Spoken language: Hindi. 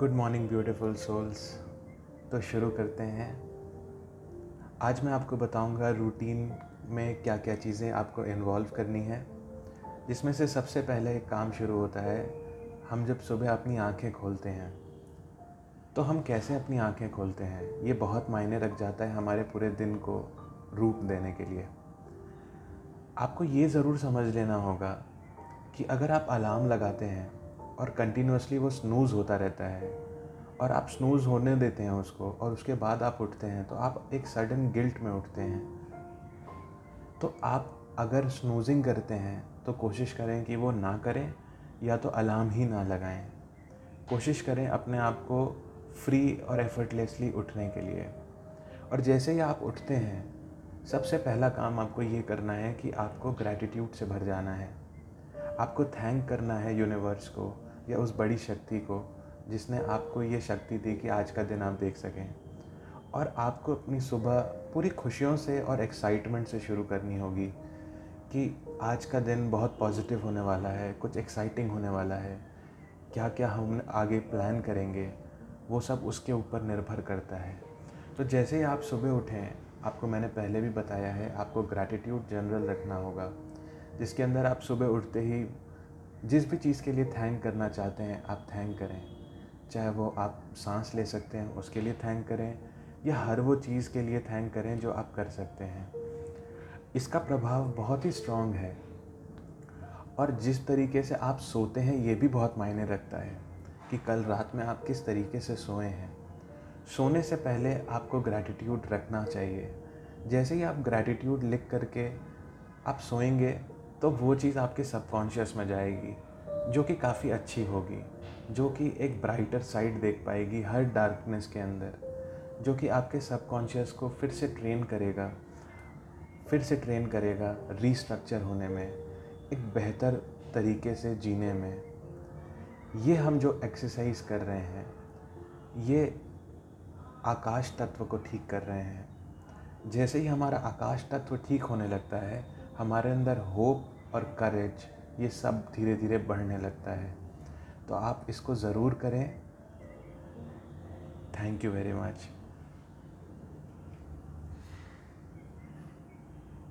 गुड मॉर्निंग ब्यूटीफुल सोल्स तो शुरू करते हैं। आज मैं आपको बताऊँगा रूटीन में क्या क्या चीज़ें आपको इन्वॉल्व करनी है। जिसमें से सबसे पहले एक काम शुरू होता है, हम जब सुबह अपनी आँखें खोलते हैं तो हम कैसे अपनी आँखें खोलते हैं? ये बहुत मायने रख जाता है हमारे पूरे दिन को रूप देने के लिए। आपको ये ज़रूर समझ लेना होगा कि अगर आप अलार्म लगाते हैं और कंटिन्यूसली वो स्नूज़ होता रहता है। और आप स्नूज़ होने देते हैं उसको और उसके बाद आप उठते हैं तो आप एक सडन गिल्ट में उठते हैं। तो आप अगर स्नूजिंग करते हैं तो कोशिश करें कि वो ना करें या तो अलार्म ही ना लगाएँ। कोशिश करें अपने आप को फ्री और एफर्टलेसली उठने के लिए। और जैसे ही आप उठते हैं, सबसे पहला काम आपको ये करना है कि आपको ग्रैटिट्यूड से भर जाना है। आपको थैंक करना है यूनिवर्स को। या उस बड़ी शक्ति को, जिसने आपको ये शक्ति दी कि आज का दिन आप देख सकें। और आपको अपनी सुबह पूरी खुशियों से और एक्साइटमेंट से शुरू करनी होगी कि आज का दिन बहुत पॉजिटिव होने वाला है, कुछ एक्साइटिंग होने वाला है। क्या क्या हम आगे प्लान करेंगे? वो सब उसके ऊपर निर्भर करता है। तो जैसे ही आप सुबह उठें, आपको मैंने पहले भी बताया है, आपको ग्रैटिट्यूड जनरल रखना होगा। जिसके अंदर आप सुबह उठते ही जिस भी चीज़ के लिए थैंक करना चाहते हैं, आप थैंक करें। चाहे वो आप सांस ले सकते हैं, उसके लिए थैंक करें, या हर वो चीज़ के लिए थैंक करें जो आप कर सकते हैं। इसका प्रभाव बहुत ही स्ट्रॉन्ग है। और जिस तरीके से आप सोते हैं, ये भी बहुत मायने रखता है कि कल रात में आप किस तरीके से सोए हैं। सोने से पहले आपको ग्रैटिट्यूड रखना चाहिए। जैसे ही आप ग्रैटिट्यूड लिख करके आप सोएँगे तो वो चीज़ आपके सबकॉन्शियस में जाएगी, जो कि काफ़ी अच्छी होगी, जो कि एक ब्राइटर साइड देख पाएगी हर डार्कनेस के अंदर, जो कि आपके सबकॉन्शियस को फिर से ट्रेन करेगा, फिर से ट्रेन करेगा रीस्ट्रक्चर होने में, एक बेहतर तरीके से जीने में। ये हम जो एक्सरसाइज कर रहे हैं, ये आकाश तत्व को ठीक कर रहे हैं। जैसे ही हमारा आकाश तत्व ठीक होने लगता है हमारे अंदर होप और करेज ये सब धीरे धीरे बढ़ने लगता है। तो आप इसको ज़रूर करें। Thank you very much